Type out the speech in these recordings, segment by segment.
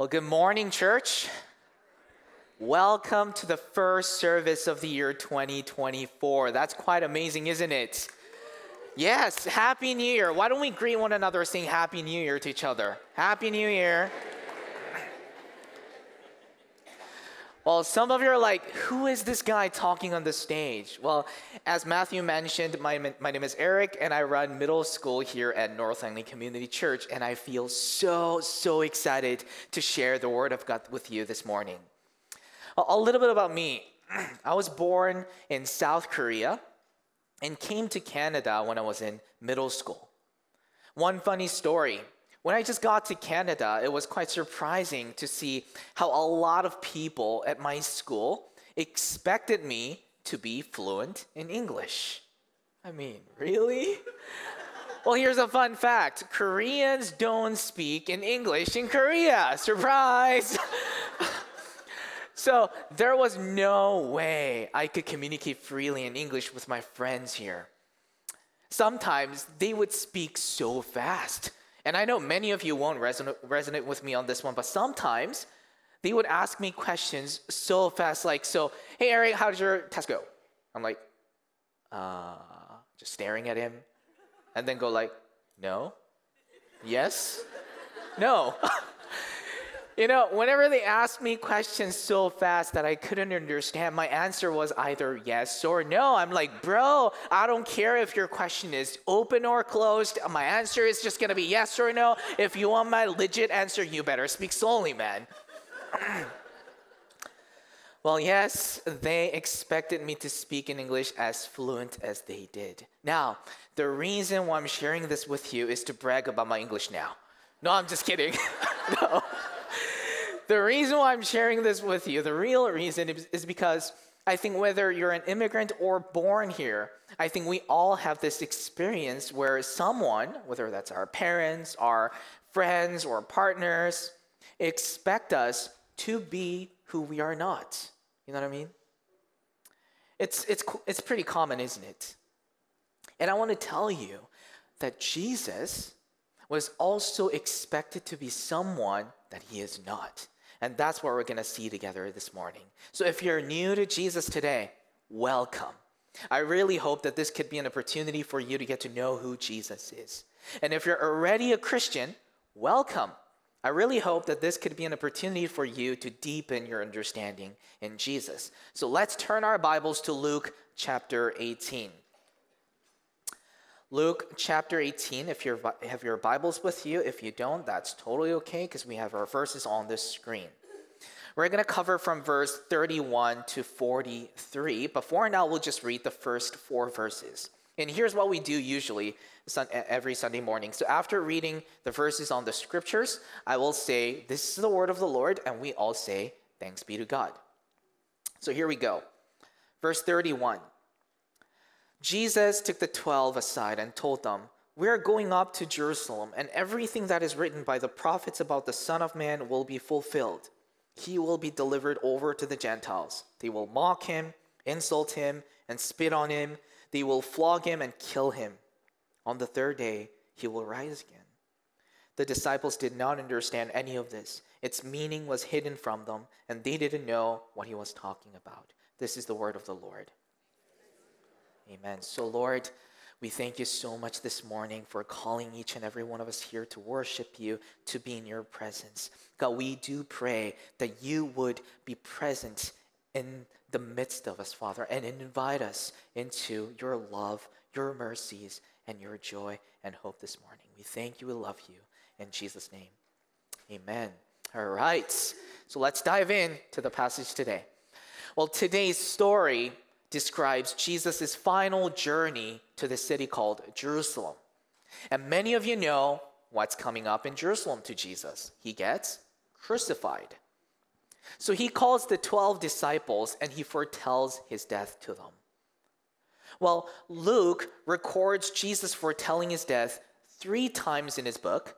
Well, good morning, church. Welcome to the first service of the year 2024. That's quite amazing, isn't it? Yes, Happy New Year. Why don't we greet one another saying Happy New Year to each other? Happy New Year. Well, some of you are like, who is this guy talking on the stage? Well, as Matthew mentioned, my, my name is Eric, and I run middle school here at North Langley Community Church, and I feel so, so excited to share the Word of God with you this morning. A, a little bit about me I was born in South Korea and came to Canada when I was in middle school. One funny story when I just got to Canada, it was quite surprising to see how a lot of people at my school expected me to be fluent in English. I mean, really? well, here's a fun fact Koreans don't speak in English in Korea. Surprise! so there was no way I could communicate freely in English with my friends here. Sometimes they would speak so fast and I know many of you won't resonate, resonate with me on this one, but sometimes they would ask me questions so fast, like, so, hey, Eric, how did your test go? I'm like, uh, just staring at him, and then go like, no, yes, no. You know, whenever they asked me questions so fast that I couldn't understand, my answer was either yes or no. I'm like, bro, I don't care if your question is open or closed. My answer is just gonna be yes or no. If you want my legit answer, you better speak slowly, man. well, yes, they expected me to speak in English as fluent as they did. Now, the reason why I'm sharing this with you is to brag about my English now. No, I'm just kidding. no the reason why I'm sharing this with you, the real reason is because I think whether you're an immigrant or born here, I think we all have this experience where someone, whether that's our parents, our friends, or partners, expect us to be who we are not. You know what I mean? It's, it's, it's pretty common, isn't it? And I want to tell you that Jesus was also expected to be someone that he is not. And that's what we're going to see together this morning. So if you're new to Jesus today, welcome. I really hope that this could be an opportunity for you to get to know who Jesus is. And if you're already a Christian, welcome. I really hope that this could be an opportunity for you to deepen your understanding in Jesus. So let's turn our Bibles to Luke chapter 18. Luke chapter 18, if you have your Bibles with you, if you don't, that's totally okay because we have our verses on this screen. We're going to cover from verse 31 to 43, Before now, we'll just read the first four verses. And here's what we do usually every Sunday morning. So after reading the verses on the scriptures, I will say, This is the word of the Lord, and we all say, Thanks be to God. So here we go. Verse 31. Jesus took the twelve aside and told them, We are going up to Jerusalem, and everything that is written by the prophets about the Son of Man will be fulfilled. He will be delivered over to the Gentiles. They will mock him, insult him, and spit on him. They will flog him and kill him. On the third day, he will rise again. The disciples did not understand any of this. Its meaning was hidden from them, and they didn't know what he was talking about. This is the word of the Lord. Amen. So, Lord, we thank you so much this morning for calling each and every one of us here to worship you, to be in your presence. God, we do pray that you would be present in the midst of us, Father, and invite us into your love, your mercies, and your joy and hope this morning. We thank you, we love you. In Jesus' name, amen. All right, so let's dive in to the passage today. Well, today's story describes Jesus' final journey to the city called Jerusalem. And many of you know what's coming up in Jerusalem to Jesus. He gets crucified. So he calls the 12 disciples and he foretells his death to them. Well, Luke records Jesus foretelling his death three times in his book.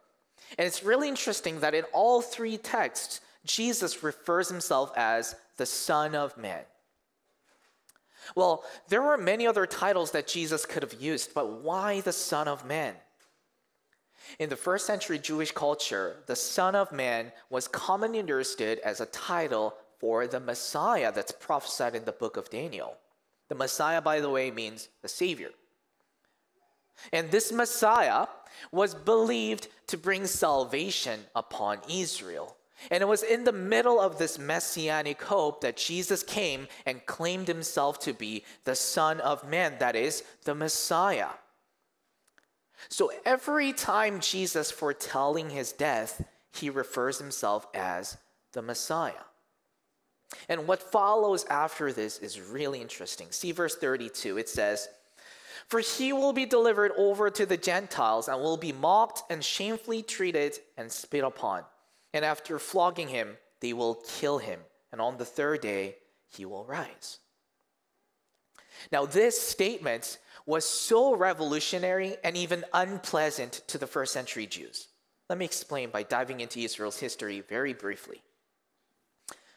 And it's really interesting that in all three texts, Jesus refers himself as the Son of Man. Well, there were many other titles that Jesus could have used, but why the Son of Man? In the first century Jewish culture, the Son of Man was commonly understood as a title for the Messiah that's prophesied in the book of Daniel. The Messiah, by the way, means the Savior. And this Messiah was believed to bring salvation upon Israel. And it was in the middle of this messianic hope that Jesus came and claimed himself to be the Son of Man, that is, the Messiah. So every time Jesus foretelling his death, he refers himself as the Messiah. And what follows after this is really interesting. See verse 32. It says, For he will be delivered over to the Gentiles and will be mocked and shamefully treated and spit upon. And after flogging him, they will kill him. And on the third day, he will rise. Now, this statement was so revolutionary and even unpleasant to the first century Jews. Let me explain by diving into Israel's history very briefly.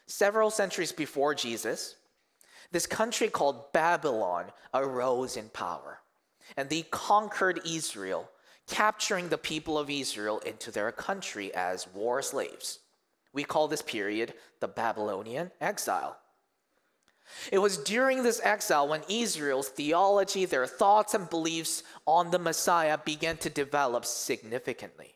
Several centuries before Jesus, this country called Babylon arose in power, and they conquered Israel, capturing the people of Israel into their country as war slaves. We call this period the Babylonian exile. It was during this exile when Israel's theology, their thoughts and beliefs on the Messiah began to develop significantly.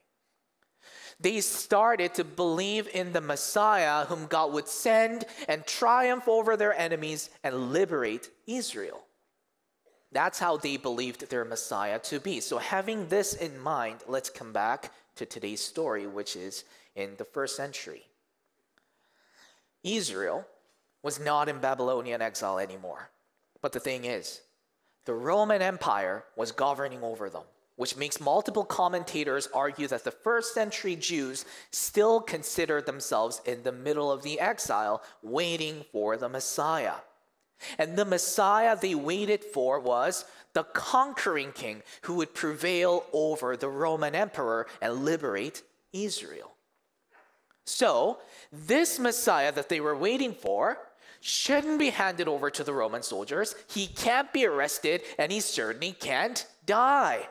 They started to believe in the Messiah whom God would send and triumph over their enemies and liberate Israel. That's how they believed their Messiah to be. So, having this in mind, let's come back to today's story, which is in the first century. Israel was not in Babylonian exile anymore. But the thing is, the Roman Empire was governing over them, which makes multiple commentators argue that the first century Jews still considered themselves in the middle of the exile, waiting for the Messiah. And the Messiah they waited for was the conquering king who would prevail over the Roman emperor and liberate Israel. So, this Messiah that they were waiting for shouldn't be handed over to the Roman soldiers. He can't be arrested, and he certainly can't die.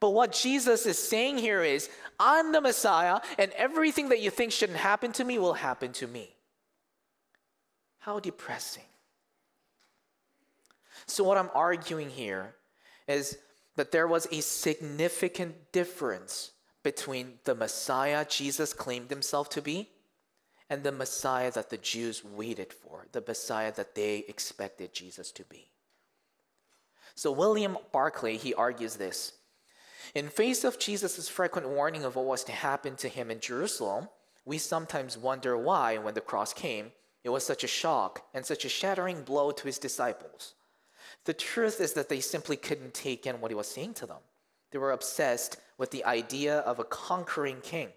But what Jesus is saying here is, I'm the Messiah, and everything that you think shouldn't happen to me will happen to me. How depressing. So, what I'm arguing here is that there was a significant difference between the Messiah Jesus claimed himself to be and the Messiah that the Jews waited for, the Messiah that they expected Jesus to be. So William Barclay, he argues this. In face of Jesus' frequent warning of what was to happen to him in Jerusalem, we sometimes wonder why, when the cross came, it was such a shock and such a shattering blow to his disciples. The truth is that they simply couldn't take in what he was saying to them. They were obsessed with the idea of a conquering king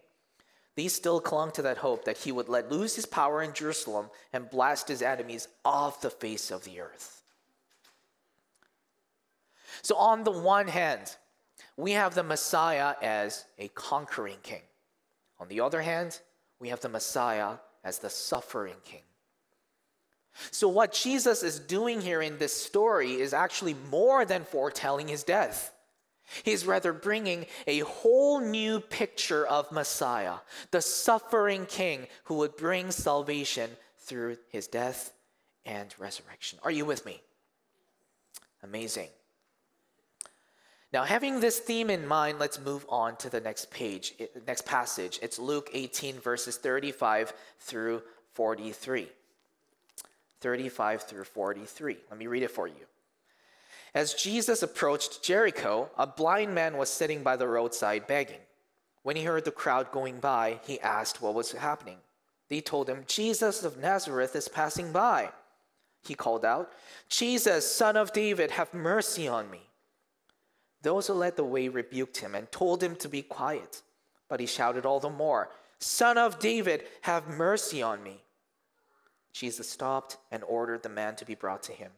they still clung to that hope that he would let loose his power in Jerusalem and blast his enemies off the face of the earth. So, on the one hand, we have the Messiah as a conquering king. On the other hand, we have the Messiah as the suffering king. So, what Jesus is doing here in this story is actually more than foretelling his death. He's rather bringing a whole new picture of Messiah, the suffering king who would bring salvation through his death and resurrection. Are you with me? Amazing. Now, having this theme in mind, let's move on to the next page, eh, next passage. It's Luke 18, verses 35 through 43. 35 through 43. Let me read it for you. As Jesus approached Jericho, a blind man was sitting by the roadside begging. When he heard the crowd going by, he asked what was happening. They told him, Jesus of Nazareth is passing by. He called out, Jesus, son of David, have mercy on me. Those who led the way rebuked him and told him to be quiet. But he shouted all the more, Son of David, have mercy on me. Jesus stopped and ordered the man to be brought to him.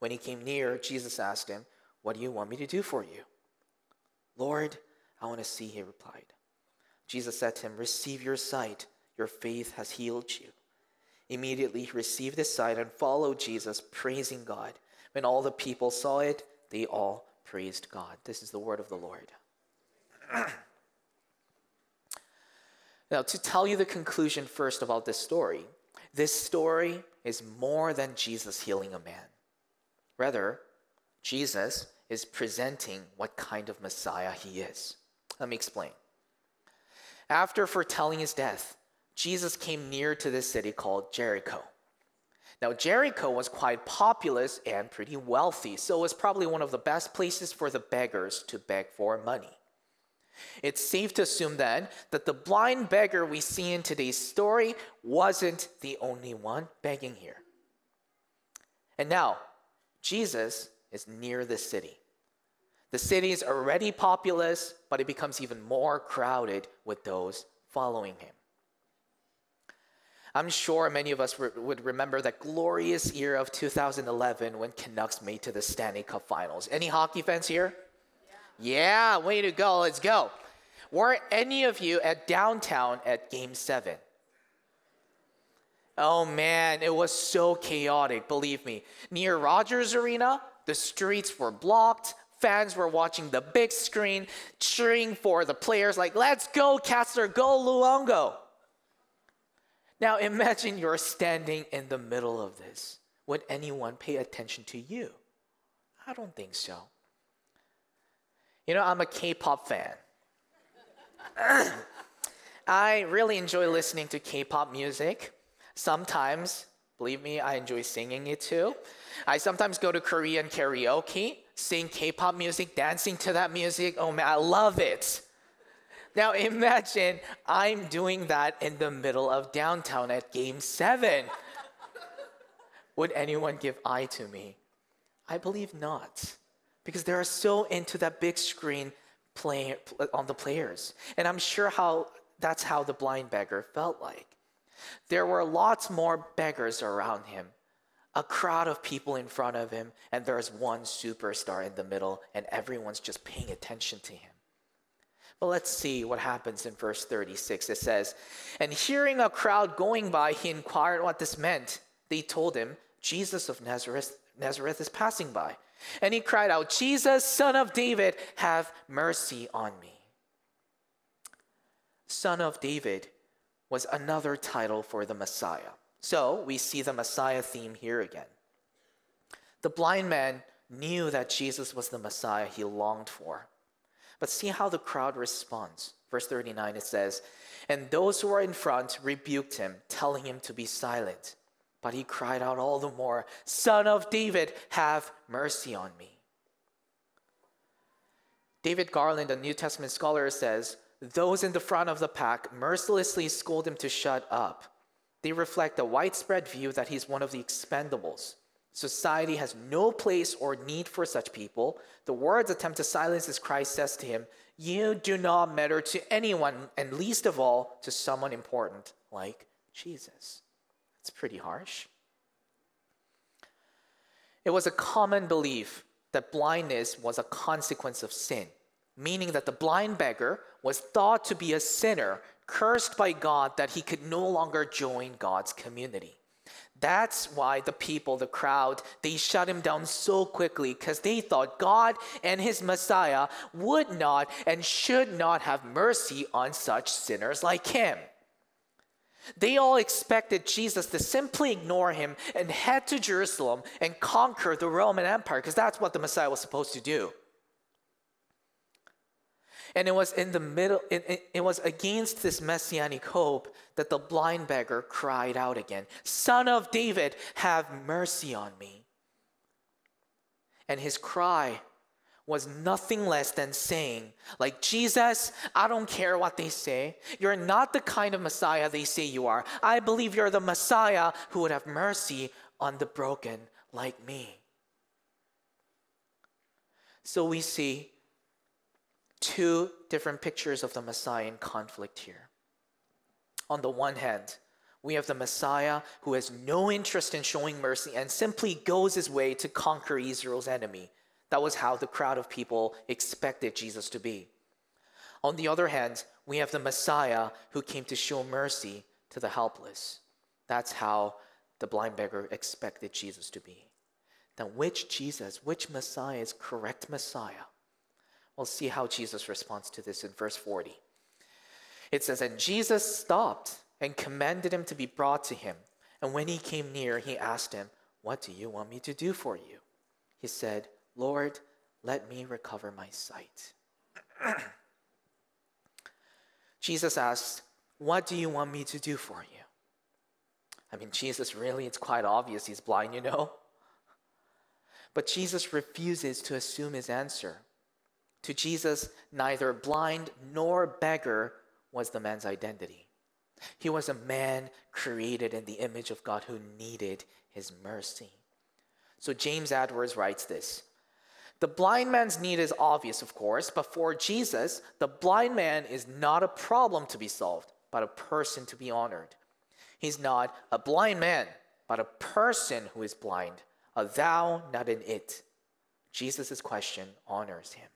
When he came near, Jesus asked him, What do you want me to do for you? Lord, I want to see, he replied. Jesus said to him, Receive your sight. Your faith has healed you. Immediately he received his sight and followed Jesus, praising God. When all the people saw it, they all praised God. This is the word of the Lord. now, to tell you the conclusion first about this story, this story is more than Jesus healing a man. Rather, Jesus is presenting what kind of Messiah he is. Let me explain. After foretelling his death, Jesus came near to this city called Jericho. Now, Jericho was quite populous and pretty wealthy, so it was probably one of the best places for the beggars to beg for money. It's safe to assume then that the blind beggar we see in today's story wasn't the only one begging here. And now, Jesus is near the city. The city is already populous, but it becomes even more crowded with those following him. I'm sure many of us re- would remember that glorious year of 2011 when Canucks made to the Stanley Cup Finals. Any hockey fans here? Yeah. way to go. Let's go. Were any of you at downtown at game seven? Oh man, it was so chaotic, believe me. Near Rogers Arena, the streets were blocked. Fans were watching the big screen, cheering for the players, like, let's go, Caster, go, Luongo. Now imagine you're standing in the middle of this. Would anyone pay attention to you? I don't think so. You know, I'm a K pop fan. I really enjoy listening to K pop music. Sometimes, believe me, I enjoy singing it too. I sometimes go to Korean karaoke, sing K pop music, dancing to that music. Oh man, I love it. Now imagine I'm doing that in the middle of downtown at game seven. Would anyone give eye to me? I believe not. Because they are so into that big screen playing on the players. And I'm sure how that's how the blind beggar felt like. There were lots more beggars around him a crowd of people in front of him, and there's one superstar in the middle, and everyone's just paying attention to him. But let's see what happens in verse 36. It says, And hearing a crowd going by, he inquired what this meant. They told him, Jesus of Nazareth, Nazareth is passing by. And he cried out, Jesus, son of David, have mercy on me. Son of David was another title for the Messiah. So we see the Messiah theme here again. The blind man knew that Jesus was the Messiah he longed for. But see how the crowd responds. Verse 39 it says, And those who were in front rebuked him, telling him to be silent. But he cried out all the more, Son of David, have mercy on me. David Garland, a New Testament scholar, says, Those in the front of the pack mercilessly scold him to shut up. They reflect a widespread view that he's one of the expendables. Society has no place or need for such people. The words attempt to silence as Christ says to him, You do not matter to anyone, and least of all to someone important like Jesus. It's pretty harsh. It was a common belief that blindness was a consequence of sin, meaning that the blind beggar was thought to be a sinner cursed by God that he could no longer join God's community. That's why the people, the crowd, they shut him down so quickly because they thought God and his Messiah would not and should not have mercy on such sinners like him. They all expected Jesus to simply ignore him and head to Jerusalem and conquer the Roman Empire because that's what the Messiah was supposed to do. And it was in the middle, it, it, it, was against this messianic hope that the blind beggar cried out again, Son of David, have mercy on me. And his cry was nothing less than saying, like, Jesus, I don't care what they say. You're not the kind of Messiah they say you are. I believe you're the Messiah who would have mercy on the broken like me. So we see two different pictures of the Messiah in conflict here. On the one hand, we have the Messiah who has no interest in showing mercy and simply goes his way to conquer Israel's enemy. That was how the crowd of people expected Jesus to be. On the other hand, we have the Messiah who came to show mercy to the helpless. That's how the blind beggar expected Jesus to be. Then, which Jesus, which Messiah is correct Messiah? We'll see how Jesus responds to this in verse 40. It says, And Jesus stopped and commanded him to be brought to him. And when he came near, he asked him, What do you want me to do for you? He said, Lord, let me recover my sight. Jesus asked, What do you want me to do for you? I mean, Jesus really, it's quite obvious he's blind, you know? But Jesus refuses to assume his answer. To Jesus, neither blind nor beggar was the man's identity. He was a man created in the image of God who needed his mercy. So James Edwards writes this The blind man's need is obvious, of course, but for Jesus, the blind man is not a problem to be solved, but a person to be honored. He's not a blind man, but a person who is blind, a thou, not an it. Jesus' question honors him.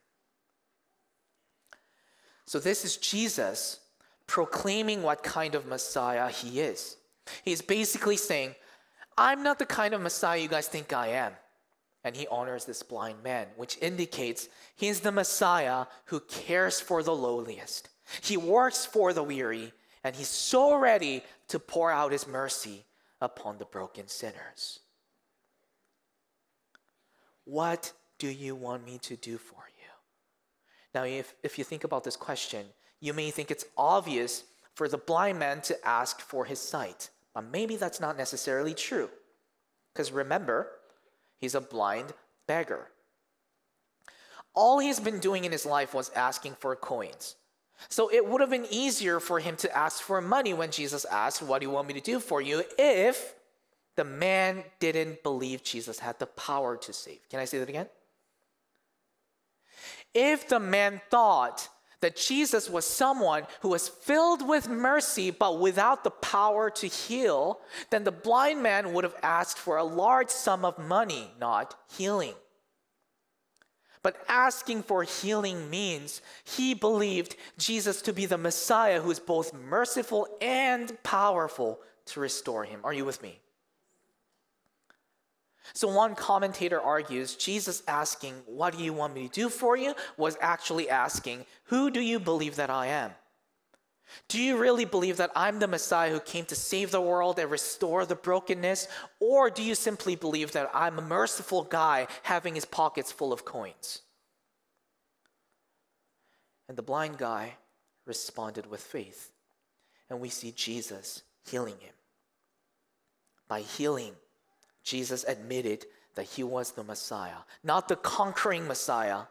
So, this is Jesus proclaiming what kind of Messiah he is. He's basically saying, I'm not the kind of Messiah you guys think I am. And he honors this blind man, which indicates he's the Messiah who cares for the lowliest. He works for the weary, and he's so ready to pour out his mercy upon the broken sinners. What do you want me to do for you? Now, if, if you think about this question, you may think it's obvious for the blind man to ask for his sight, but maybe that's not necessarily true. Because remember, he's a blind beggar. All he's been doing in his life was asking for coins. So it would have been easier for him to ask for money when Jesus asked, What do you want me to do for you? if the man didn't believe Jesus had the power to save. Can I say that again? If the man thought that Jesus was someone who was filled with mercy but without the power to heal, then the blind man would have asked for a large sum of money, not healing. But asking for healing means he believed Jesus to be the Messiah who is both merciful and powerful to restore him. Are you with me? So, one commentator argues Jesus asking, What do you want me to do for you? was actually asking, Who do you believe that I am? Do you really believe that I'm the Messiah who came to save the world and restore the brokenness? Or do you simply believe that I'm a merciful guy having his pockets full of coins? And the blind guy responded with faith. And we see Jesus healing him. By healing, Jesus admitted that he was the Messiah, not the conquering Messiah,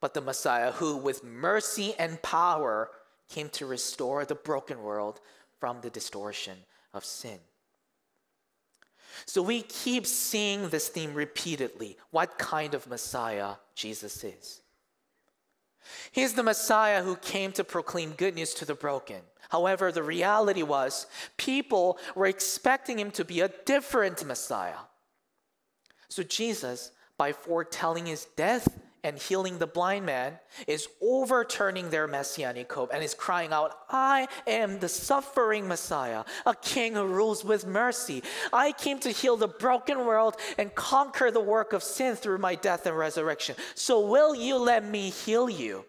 but the Messiah who, with mercy and power, came to restore the broken world from the distortion of sin. So we keep seeing this theme repeatedly what kind of Messiah Jesus is. He's the Messiah who came to proclaim good news to the broken. However, the reality was people were expecting him to be a different Messiah. So Jesus, by foretelling his death and healing the blind man, is overturning their messianic hope and is crying out, I am the suffering Messiah, a king who rules with mercy. I came to heal the broken world and conquer the work of sin through my death and resurrection. So, will you let me heal you?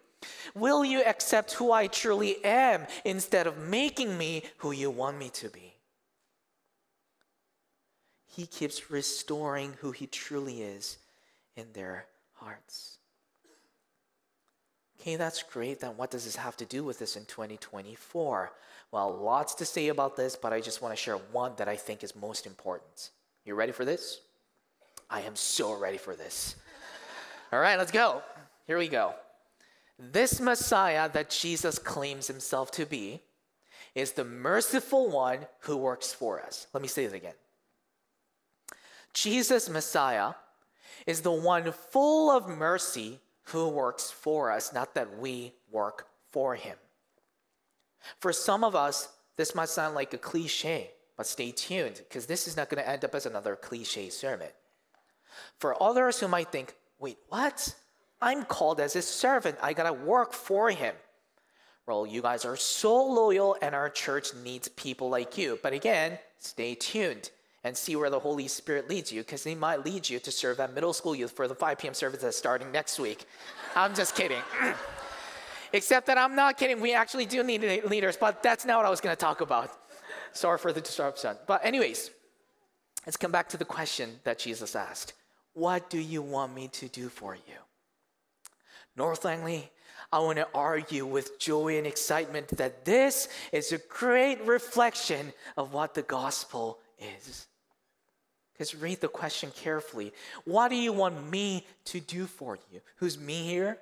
Will you accept who I truly am instead of making me who you want me to be? He keeps restoring who He truly is in their hearts. Okay, that's great. Then what does this have to do with this in 2024? Well, lots to say about this, but I just want to share one that I think is most important. You ready for this? I am so ready for this. All right, let's go. Here we go. This Messiah that Jesus claims himself to be is the merciful one who works for us. Let me say it again. Jesus, Messiah, is the one full of mercy who works for us, not that we work for him. For some of us, this might sound like a cliche, but stay tuned because this is not going to end up as another cliche sermon. For others who might think, wait, what? I'm called as his servant. I got to work for him. Well, you guys are so loyal, and our church needs people like you. But again, stay tuned. And see where the Holy Spirit leads you because He might lead you to serve at middle school youth for the 5 p.m. service that's starting next week. I'm just kidding. Except that I'm not kidding. We actually do need leaders, but that's not what I was going to talk about. Sorry for the disruption. But, anyways, let's come back to the question that Jesus asked What do you want me to do for you? North Langley, I want to argue with joy and excitement that this is a great reflection of what the gospel is. Because read the question carefully. What do you want me to do for you? Who's me here?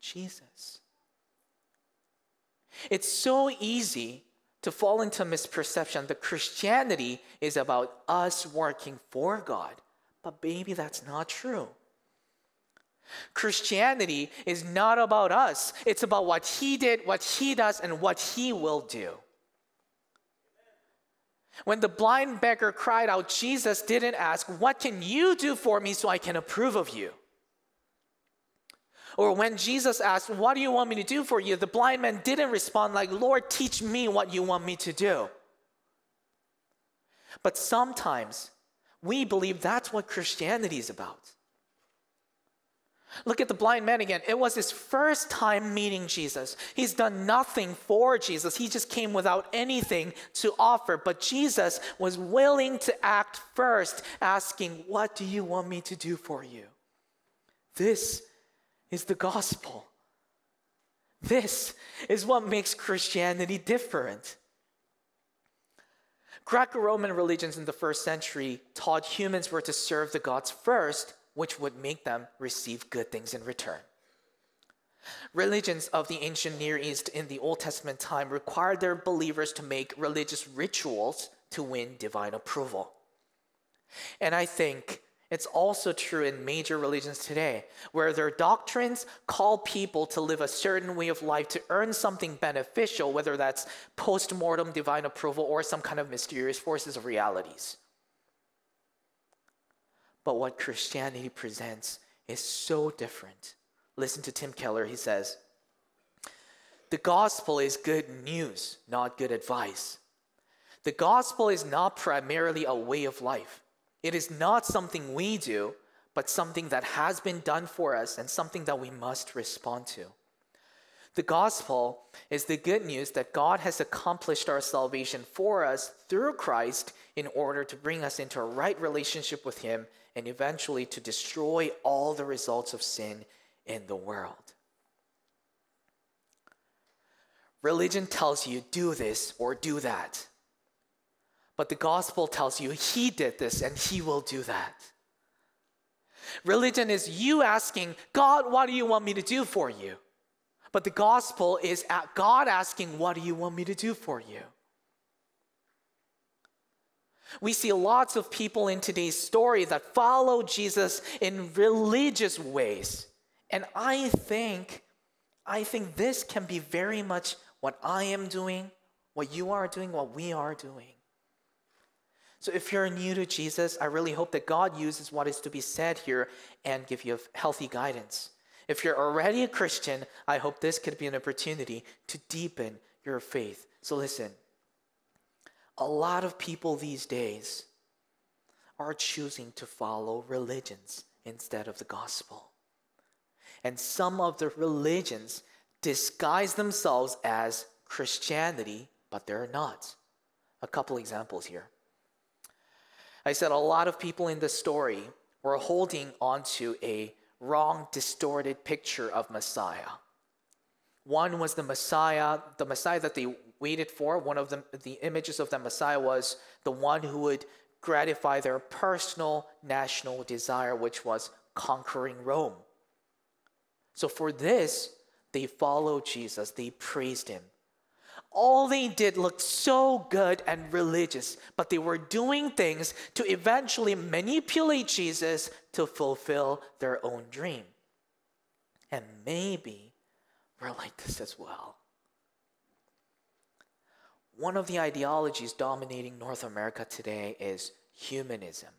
Jesus. It's so easy to fall into misperception that Christianity is about us working for God. But maybe that's not true. Christianity is not about us, it's about what He did, what He does, and what He will do. When the blind beggar cried out, Jesus didn't ask, What can you do for me so I can approve of you? Or when Jesus asked, What do you want me to do for you? the blind man didn't respond like, Lord, teach me what you want me to do. But sometimes we believe that's what Christianity is about. Look at the blind man again. It was his first time meeting Jesus. He's done nothing for Jesus. He just came without anything to offer. But Jesus was willing to act first, asking, What do you want me to do for you? This is the gospel. This is what makes Christianity different. Greco Roman religions in the first century taught humans were to serve the gods first which would make them receive good things in return. Religions of the ancient Near East in the Old Testament time required their believers to make religious rituals to win divine approval. And I think it's also true in major religions today, where their doctrines call people to live a certain way of life to earn something beneficial, whether that's post mortem divine approval or some kind of mysterious forces of realities. But what Christianity presents is so different. Listen to Tim Keller. He says, The gospel is good news, not good advice. The gospel is not primarily a way of life, it is not something we do, but something that has been done for us and something that we must respond to. The gospel is the good news that God has accomplished our salvation for us through Christ in order to bring us into a right relationship with Him and eventually to destroy all the results of sin in the world. Religion tells you do this or do that. But the gospel tells you he did this and he will do that. Religion is you asking, God, what do you want me to do for you? But the gospel is at God asking, What do you want me to do for you? We see lots of people in today's story that follow Jesus in religious ways. And I think I think this can be very much what I am doing, what you are doing, what we are doing. So if you're new to Jesus, I really hope that God uses what is to be said here and give you healthy guidance. If you're already a Christian, I hope this could be an opportunity to deepen your faith. So listen, a lot of people these days are choosing to follow religions instead of the gospel. And some of the religions disguise themselves as Christianity, but they're not. A couple examples here. I said a lot of people in this story were holding onto a wrong, distorted picture of Messiah. One was the Messiah, the Messiah that they waited for. One of the, the images of the Messiah was the one who would gratify their personal national desire, which was conquering Rome. So for this, they followed Jesus, they praised him. All they did looked so good and religious, but they were doing things to eventually manipulate Jesus to fulfill their own dream. And maybe we're like this as well. One of the ideologies dominating North America today is humanism.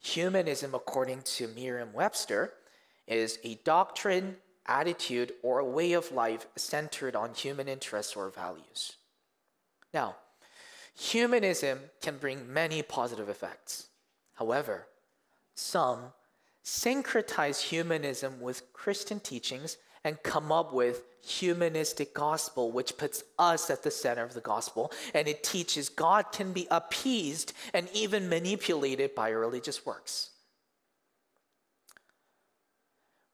Humanism, according to Merriam Webster, is a doctrine attitude, or a way of life centered on human interests or values. Now, Humanism can bring many positive effects. However, some syncretize humanism with Christian teachings and come up with humanistic gospel which puts us at the center of the gospel and it teaches God can be appeased and even manipulated by religious works.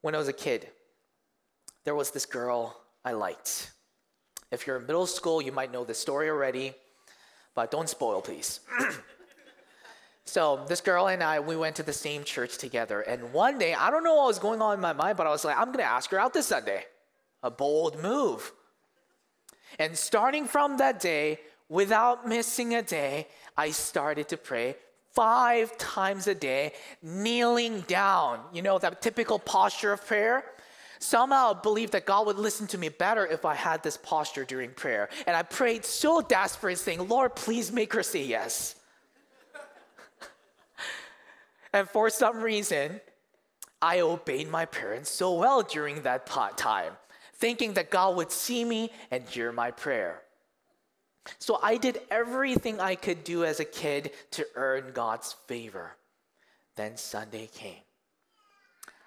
When I was a kid, there was this girl I liked. If you're in middle school, you might know this story already, but don't spoil, please. so, this girl and I, we went to the same church together. And one day, I don't know what was going on in my mind, but I was like, I'm going to ask her out this Sunday. A bold move. And starting from that day, without missing a day, I started to pray five times a day, kneeling down. You know, that typical posture of prayer. Somehow I believed that God would listen to me better if I had this posture during prayer. And I prayed so desperate, saying, Lord, please make her say yes. and for some reason, I obeyed my parents so well during that time, thinking that God would see me and hear my prayer. So I did everything I could do as a kid to earn God's favor. Then Sunday came.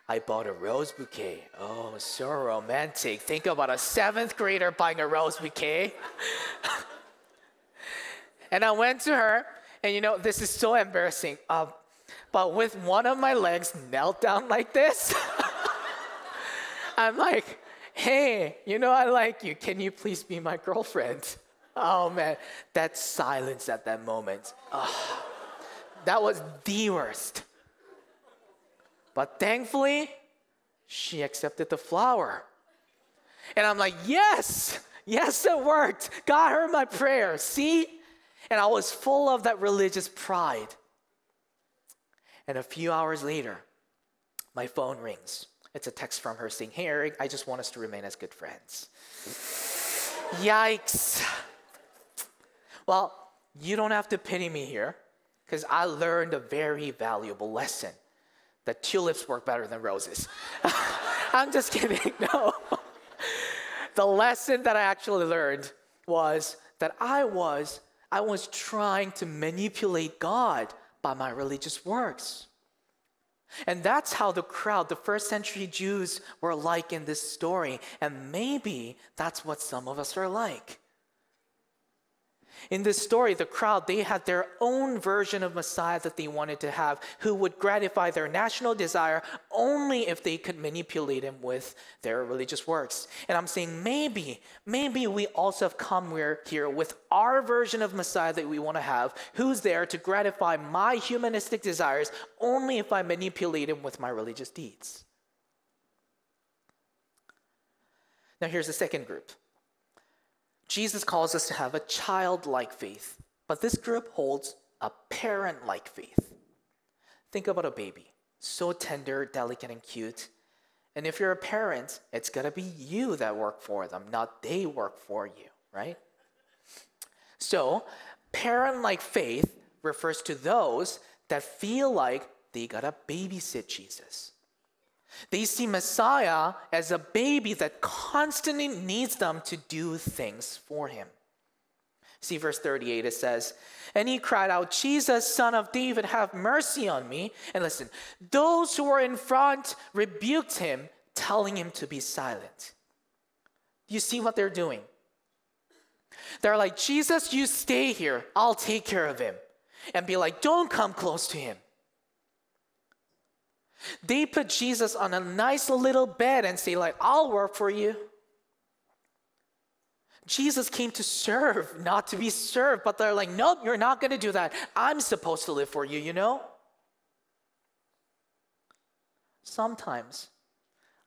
I bought a rose bouquet. Oh, so romantic. Think about a seventh grader buying a rose bouquet. and I went to her, and you know, this is so embarrassing. Uh, but with one of my legs knelt down like this, I'm like, hey, you know, I like you. Can you please be my girlfriend? Oh man, that silence at that moment. Oh, that was the worst. But thankfully, she accepted the flower. And I'm like, yes, yes, it worked. God heard my prayer. See? And I was full of that religious pride. And a few hours later, my phone rings. It's a text from her saying, Hey, Eric, I just want us to remain as good friends. Yikes. Well, you don't have to pity me here because I learned a very valuable lesson that tulips work better than roses. I'm just kidding. No. the lesson that I actually learned was that I was I was trying to manipulate God by my religious works. And that's how the crowd, the first century Jews, were like in this story. And maybe that's what some of us are like. In this story, the crowd, they had their own version of Messiah that they wanted to have, who would gratify their national desire only if they could manipulate him with their religious works. And I'm saying maybe, maybe we also have come here with our version of Messiah that we want to have, who's there to gratify my humanistic desires only if I manipulate him with my religious deeds. Now, here's the second group Jesus calls us to have a childlike faith, but this group holds a parent like faith. Think about a baby, so tender, delicate, and cute. And if you're a parent, it's gonna be you that work for them, not they work for you, right? So, parent like faith refers to those that feel like they gotta babysit Jesus. They see Messiah as a baby that constantly needs them to do things for him. See verse 38, it says, And he cried out, Jesus, son of David, have mercy on me. And listen, those who were in front rebuked him, telling him to be silent. You see what they're doing? They're like, Jesus, you stay here, I'll take care of him. And be like, don't come close to him. They put Jesus on a nice little bed and say, like, I'll work for you. Jesus came to serve, not to be served, but they're like, nope, you're not going to do that. I'm supposed to live for you, you know? Sometimes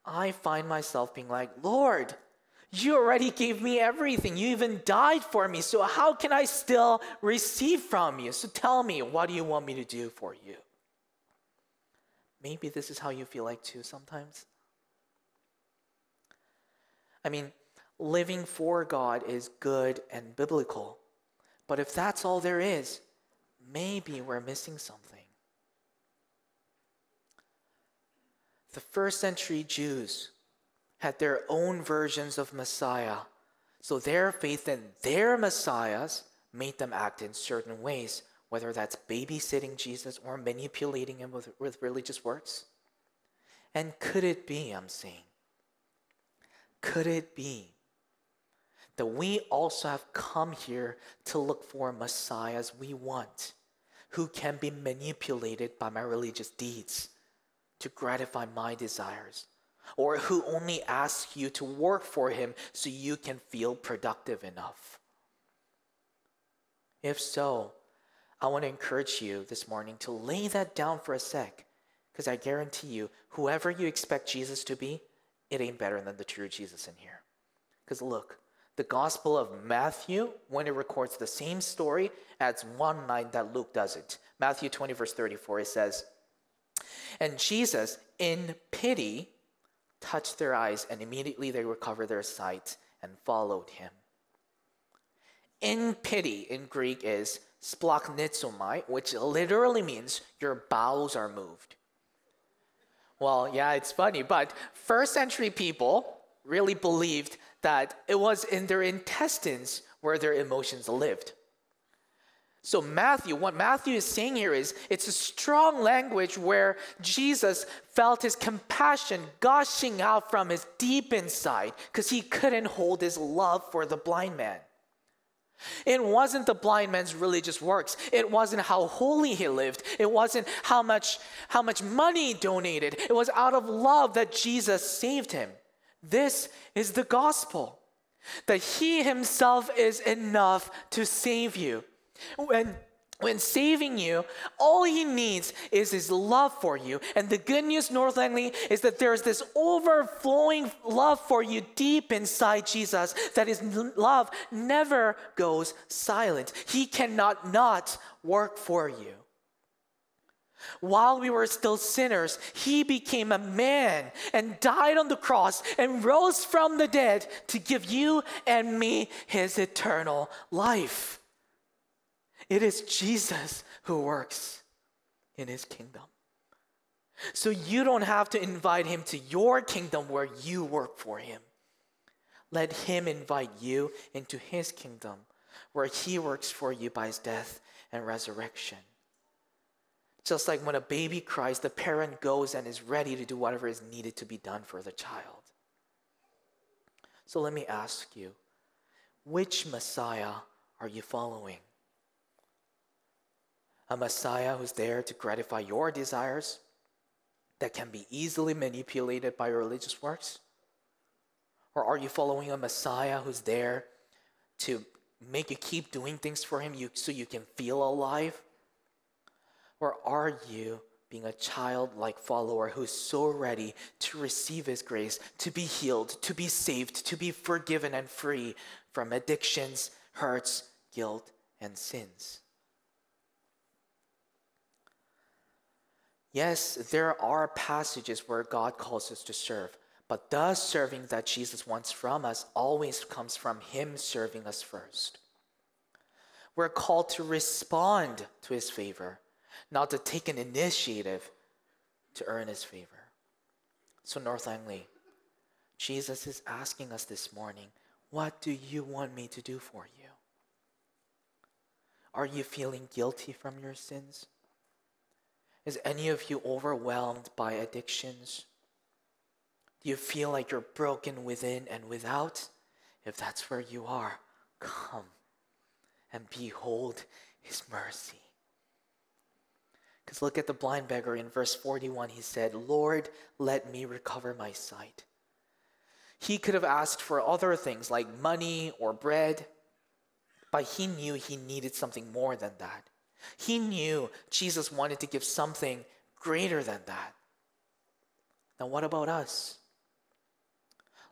I find myself being like, Lord, you already gave me everything. You even died for me. So how can I still receive from you? So tell me, what do you want me to do for you? Maybe this is how you feel like too sometimes. I mean, living for God is good and biblical. But if that's all there is, maybe we're missing something. The first century Jews had their own versions of Messiah. So their faith in their Messiahs made them act in certain ways, whether that's babysitting Jesus or manipulating him with, with religious works? And could it be, I'm saying, could it be that we also have come here to look for messiahs we want who can be manipulated by my religious deeds to gratify my desires? Or who only asks you to work for him so you can feel productive enough? If so, I want to encourage you this morning to lay that down for a sec. Because I guarantee you, whoever you expect Jesus to be, it ain't better than the true Jesus in here. Because look, the Gospel of Matthew, when it records the same story, adds one line that Luke doesn't. Matthew 20, verse 34, it says, And Jesus, in pity, touched their eyes, and immediately they recovered their sight and followed him in pity in Greek is splanchnizomai, which literally means your bowels are moved. Well, yeah, it's funny, but first century people really believed that it was in their intestines where their emotions lived. So, Matthew, what Matthew is saying here is it's a strong language where Jesus felt his compassion gushing out from his deep inside because he couldn't hold his love for the blind man. It wasn't the blind man's religious works. It wasn't how holy he lived. It wasn't how much, how much money he donated. It was out of love that Jesus saved him. This is the gospel that he himself is enough to save you. When saving you, all he needs is his love for you. And the good news, North Langley, is that there's this overflowing love for you deep inside Jesus, that his love never goes silent. He cannot not work for you. While we were still sinners, he became a man and died on the cross and rose from the dead to give you and me his eternal life. It is Jesus who works in his kingdom. So you don't have to invite him to your kingdom where you work for him. Let him invite you into his kingdom where he works for you by his death and resurrection. Just like when a baby cries, the parent goes and is ready to do whatever is needed to be done for the child. So let me ask you which Messiah are you following? A Messiah who's there to gratify your desires that can be easily manipulated by religious works? Or are you following a Messiah who's there to make you keep doing things for him you, so you can feel alive? Or are you being a childlike follower who's so ready to receive his grace, to be healed, to be saved, to be forgiven and free from addictions, hurts, guilt, and sins? Yes, there are passages where God calls us to serve, but the serving that Jesus wants from us always comes from Him serving us first. We're called to respond to His favor, not to take an initiative to earn His favor. So, North Langley, Jesus is asking us this morning, What do you want me to do for you? Are you feeling guilty from your sins? Is any of you overwhelmed by addictions? Do you feel like you're broken within and without? If that's where you are, come and behold his mercy. Because look at the blind beggar in verse 41. He said, Lord, let me recover my sight. He could have asked for other things like money or bread, but he knew he needed something more than that. He knew Jesus wanted to give something greater than that. Now, what about us?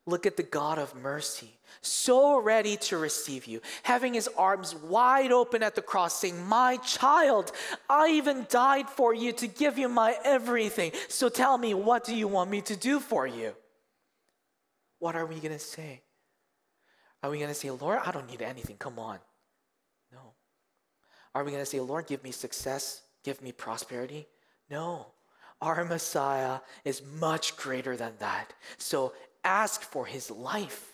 Look at the God of mercy, so ready to receive you, having his arms wide open at the cross, saying, My child, I even died for you to give you my everything. So tell me, what do you want me to do for you? What are we going to say? Are we going to say, Lord, I don't need anything, come on? Are we going to say, Lord, give me success, give me prosperity? No. Our Messiah is much greater than that. So ask for his life.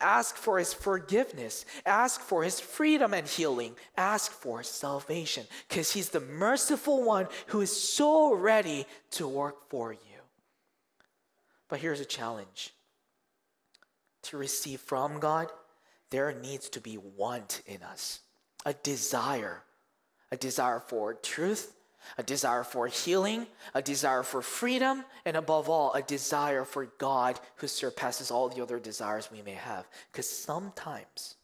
Ask for his forgiveness. Ask for his freedom and healing. Ask for salvation because he's the merciful one who is so ready to work for you. But here's a challenge to receive from God, there needs to be want in us, a desire, a desire for truth, a desire for healing, a desire for freedom, and above all, a desire for God who surpasses all the other desires we may have. Because sometimes,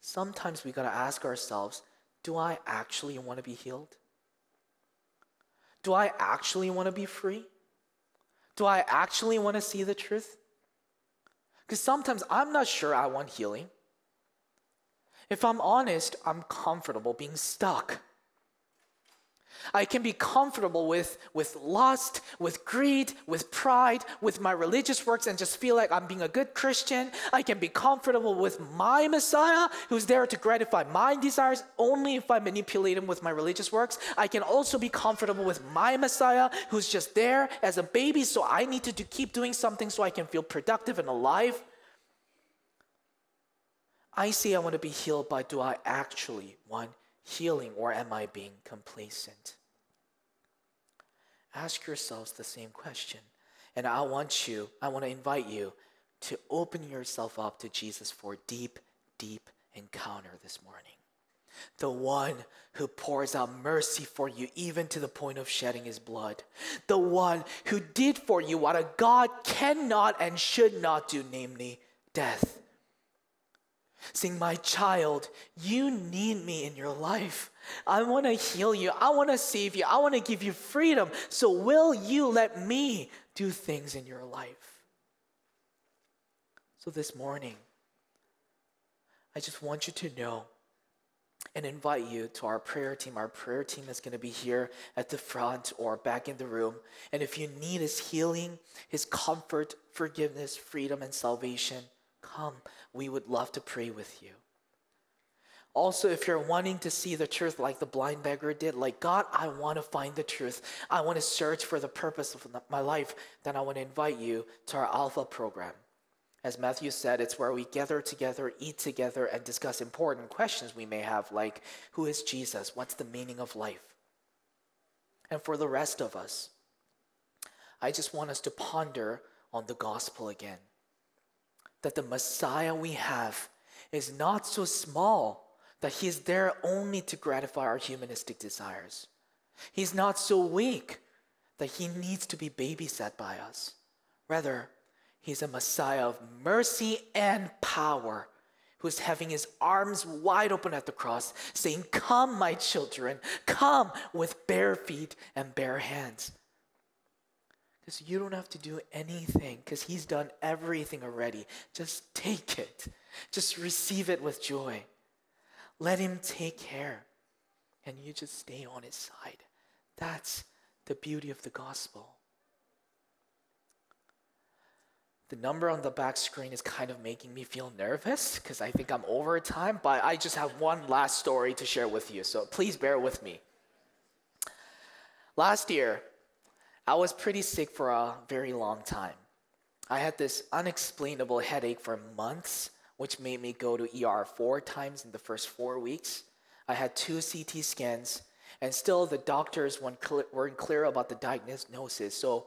sometimes we got to ask ourselves do I actually want to be healed? Do I actually want to be free? Do I actually want to see the truth? Because sometimes I'm not sure I want healing. If I'm honest, I'm comfortable being stuck. I can be comfortable with, with lust, with greed, with pride, with my religious works, and just feel like I'm being a good Christian. I can be comfortable with my Messiah, who's there to gratify my desires only if I manipulate him with my religious works. I can also be comfortable with my Messiah, who's just there as a baby, so I need to do, keep doing something so I can feel productive and alive. I say I want to be healed, but do I actually want healing or am I being complacent? Ask yourselves the same question. And I want you, I want to invite you to open yourself up to Jesus for deep, deep encounter this morning. The one who pours out mercy for you, even to the point of shedding his blood. The one who did for you what a God cannot and should not do, namely death. Saying, My child, you need me in your life. I want to heal you. I want to save you. I want to give you freedom. So, will you let me do things in your life? So, this morning, I just want you to know and invite you to our prayer team. Our prayer team is going to be here at the front or back in the room. And if you need His healing, His comfort, forgiveness, freedom, and salvation, come. We would love to pray with you. Also, if you're wanting to see the truth like the blind beggar did, like, God, I want to find the truth. I want to search for the purpose of my life, then I want to invite you to our Alpha program. As Matthew said, it's where we gather together, eat together, and discuss important questions we may have, like, who is Jesus? What's the meaning of life? And for the rest of us, I just want us to ponder on the gospel again. That the Messiah we have is not so small that He is there only to gratify our humanistic desires. He's not so weak that He needs to be babysat by us. Rather, He's a Messiah of mercy and power who's having his arms wide open at the cross, saying, Come, my children, come with bare feet and bare hands. Because you don't have to do anything, because he's done everything already. Just take it, just receive it with joy. Let Him take care. And you just stay on His side. That's the beauty of the gospel. The number on the back screen is kind of making me feel nervous because I think I'm over time, but I just have one last story to share with you, so please bear with me. Last year, I was pretty sick for a very long time. I had this unexplainable headache for months which made me go to ER four times in the first four weeks. I had two CT scans, and still the doctors weren't clear, about the diagnosis. So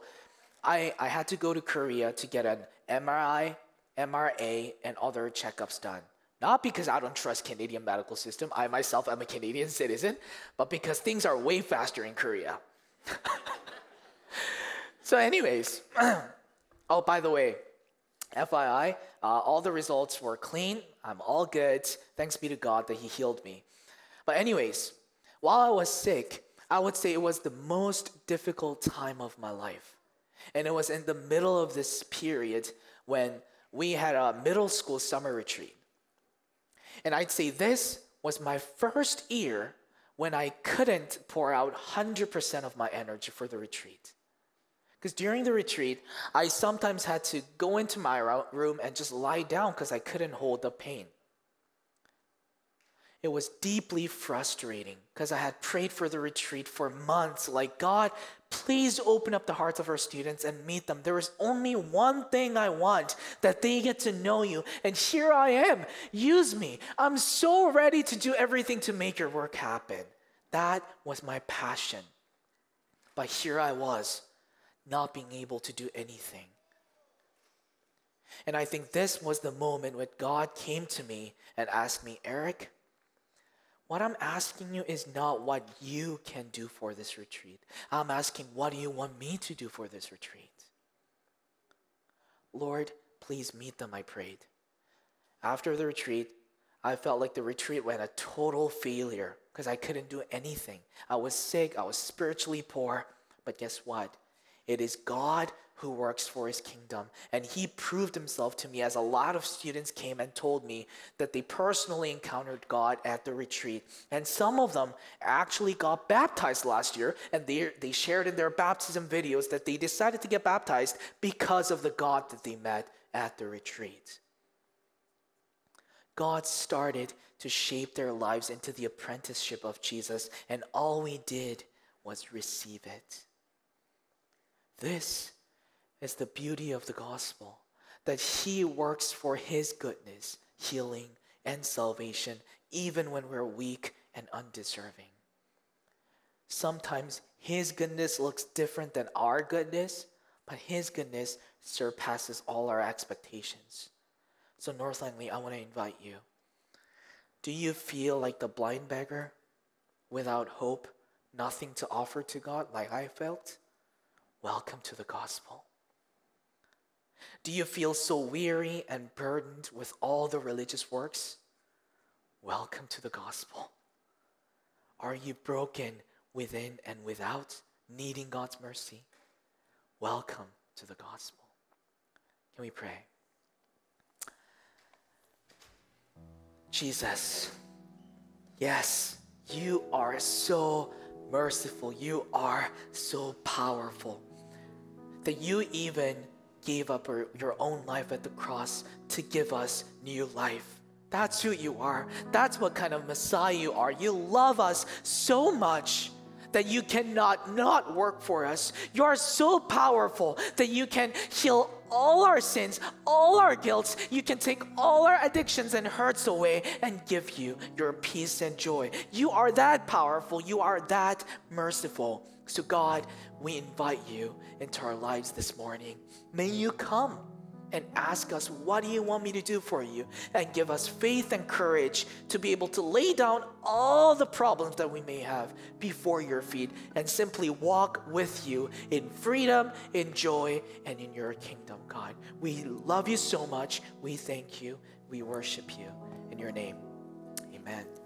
I, I had to go to Korea to get an MRI, MRA, and other checkups done. Not because I don't trust Canadian medical system. I myself am a Canadian citizen, but because things are way faster in Korea. so, anyways, oh by the way, FYI, uh, all the results were clean. I'm all good. Thanks be to God that He healed me. But, anyways, while I was sick, I would say it was the most difficult time of my life. And it was in the middle of this period when we had a middle school summer retreat. And I'd say this was my first year when I couldn't pour out 100% of my energy for the retreat. Because during the retreat, I sometimes had to go into my room and just lie down because I couldn't hold the pain. it was deeply frustrating because I had prayed for the retreat for months. Like, God, please open up the hearts of our students and meet them. There is only one thing I want that they get to know you. And here I am. Use me. I'm so ready to do everything to make your work happen. That was my passion. But here I was, not being able to do anything. And I think this was the moment when God came to me and asked me, Eric, what I'm asking you is not what you can do for this retreat. I'm asking, what do you want me to do for this retreat? Lord, please meet them, I prayed. After the retreat, I felt like the retreat went a total failure because I couldn't do anything. I was sick, I was spiritually poor. But guess what? It is God who works for his kingdom. And he proved himself to me as a lot of students came and told me that they personally encountered God at the retreat. And some of them actually got baptized last year, and they, they shared in their baptism videos that they decided to get baptized because of the God that they met at the retreat. God started to shape their lives into the apprenticeship of Jesus, and all we did was receive it. This is the beauty of the gospel that He works for His goodness, healing, and salvation, even when we're weak and undeserving. Sometimes His goodness looks different than our goodness, but His goodness surpasses all our expectations. So, North Langley, I want to invite you. Do you feel like the blind beggar without hope, nothing to offer to God, like I felt? Welcome to the gospel. Do you feel so weary and burdened with all the religious works? Welcome to the gospel. Are you broken within and without, needing God's mercy? Welcome to the gospel. Can we pray? Jesus, yes, you are so merciful. You are so powerful that you even gave up your own life at the cross to give us new life. That's who you are. That's what kind of Messiah you are. You love us so much that you cannot not work for us. You are so powerful that you can heal all our sins, all our guilt. You can take all our addictions and hurts away and give you your peace and joy. You are that powerful. You are that merciful. So, God, we invite you into our lives this morning. May you come and ask us, What do you want me to do for you? And give us faith and courage to be able to lay down all the problems that we may have before your feet and simply walk with you in freedom, in joy, and in your kingdom, God. We love you so much. We thank you. We worship you. In your name, amen.